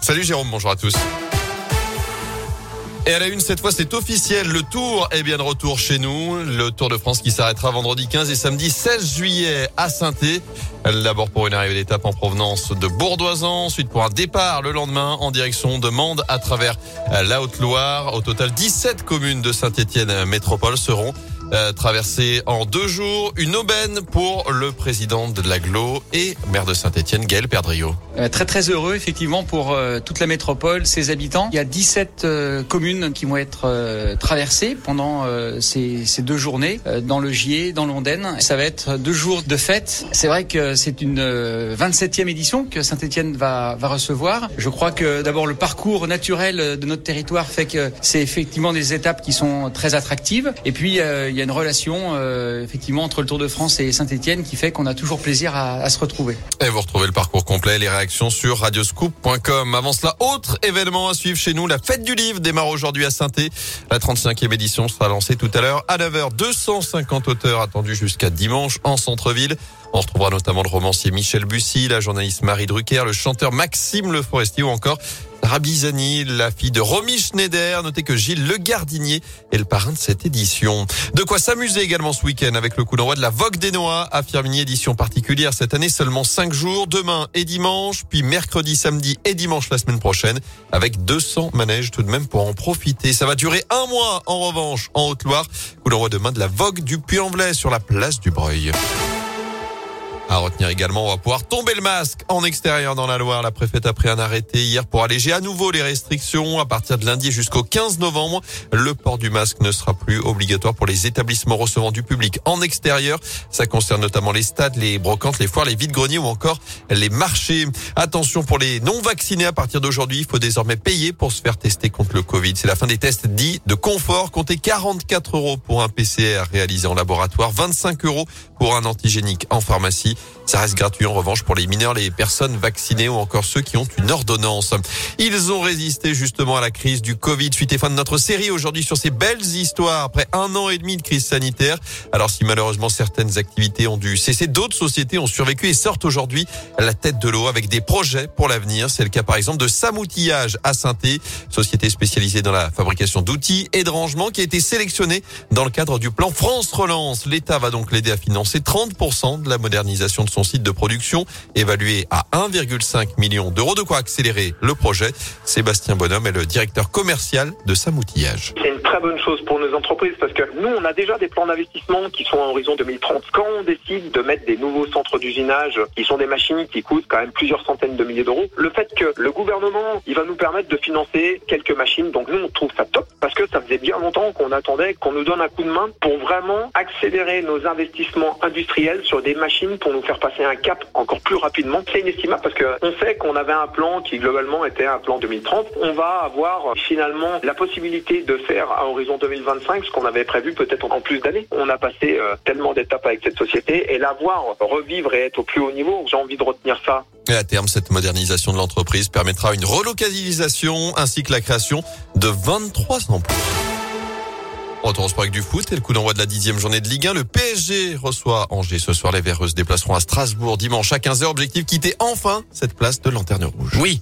Salut Jérôme, bonjour à tous. Et à la une, cette fois, c'est officiel. Le Tour est bien de retour chez nous. Le Tour de France qui s'arrêtera vendredi 15 et samedi 16 juillet à saint D'abord pour une arrivée d'étape en provenance de Bourdoisan, ensuite pour un départ le lendemain en direction de Mende à travers la Haute-Loire. Au total, 17 communes de Saint-Étienne métropole seront euh, en deux jours. Une aubaine pour le président de l'aglo et maire de Saint-Etienne, Gaël Perdriau. Euh, très très heureux effectivement pour euh, toute la métropole, ses habitants. Il y a 17 communes qui vont être traversées pendant ces, deux journées dans le Gier, dans l'Ondaine. Ça va être deux jours de fête. C'est vrai que c'est une 27e édition que Saint-Etienne va, va recevoir. Je crois que d'abord le parcours naturel de notre territoire fait que c'est effectivement des étapes qui sont très attractives. Et puis il y y a une relation euh, effectivement entre le Tour de France et Saint-Etienne qui fait qu'on a toujours plaisir à, se retrouver. Et vous retrouvez le parcours complet, les réactions sur radioscoop.com. Avant cela, autre événement à suivre chez nous, la fête du livre démarre aujourd'hui à saint La 35e édition sera lancée tout à l'heure à 9h. 250 auteurs attendus jusqu'à dimanche en centre-ville. On retrouvera notamment le romancier Michel Bussy, la journaliste Marie Drucker, le chanteur Maxime Le Forestier ou encore Rabizani, la fille de Romy Schneider. Notez que Gilles Le Gardinier est le parrain de cette édition. De quoi s'amuser également ce week-end avec le coup d'envoi de la Vogue des Noix à Firmini, édition particulière cette année, seulement 5 jours, demain et dimanche, puis mercredi, samedi et dimanche la semaine prochaine, avec 200 manèges tout de même pour en profiter. Ça va durer un mois en revanche en Haute-Loire. Coup d'envoi demain de la Vogue du Puy-en-Velay sur la place du Breuil. À retenir également, on va pouvoir tomber le masque en extérieur dans la Loire. La préfète a pris un arrêté hier pour alléger à nouveau les restrictions. À partir de lundi jusqu'au 15 novembre, le port du masque ne sera plus obligatoire pour les établissements recevant du public en extérieur. Ça concerne notamment les stades, les brocantes, les foires, les vides-greniers ou encore les marchés. Attention pour les non vaccinés à partir d'aujourd'hui, il faut désormais payer pour se faire tester contre le Covid. C'est la fin des tests dits de confort. Comptez 44 euros pour un PCR réalisé en laboratoire, 25 euros pour un antigénique en pharmacie. Ça reste gratuit en revanche pour les mineurs, les personnes vaccinées ou encore ceux qui ont une ordonnance. Ils ont résisté justement à la crise du Covid. Suite et fin de notre série aujourd'hui sur ces belles histoires après un an et demi de crise sanitaire. Alors si malheureusement certaines activités ont dû cesser, d'autres sociétés ont survécu et sortent aujourd'hui la tête de l'eau avec des projets pour l'avenir. C'est le cas par exemple de Samoutillage à saint société spécialisée dans la fabrication d'outils et de rangements qui a été sélectionnée dans le cadre du plan France Relance. L'État va donc l'aider à financer 30% de la modernisation de son site de production, évalué à 1,5 million d'euros. De quoi accélérer le projet. Sébastien Bonhomme est le directeur commercial de Samoutillage très bonne chose pour nos entreprises parce que nous, on a déjà des plans d'investissement qui sont à horizon 2030. Quand on décide de mettre des nouveaux centres d'usinage qui sont des machines qui coûtent quand même plusieurs centaines de milliers d'euros, le fait que le gouvernement, il va nous permettre de financer quelques machines, donc nous, on trouve ça top parce que ça faisait bien longtemps qu'on attendait qu'on nous donne un coup de main pour vraiment accélérer nos investissements industriels sur des machines pour nous faire passer un cap encore plus rapidement. C'est inestimable parce qu'on sait qu'on avait un plan qui globalement était un plan 2030. On va avoir finalement la possibilité de faire à horizon 2025, ce qu'on avait prévu peut-être en plus d'années. On a passé euh, tellement d'étapes avec cette société et la voir revivre et être au plus haut niveau, j'ai envie de retenir ça. Et à terme, cette modernisation de l'entreprise permettra une relocalisation ainsi que la création de 23 emplois. Retour au sport du foot et le coup d'envoi de la dixième journée de Ligue 1. Le PSG reçoit Angers ce soir. Les Verreux se déplaceront à Strasbourg dimanche à 15h. Objectif quitter enfin cette place de lanterne rouge. Oui.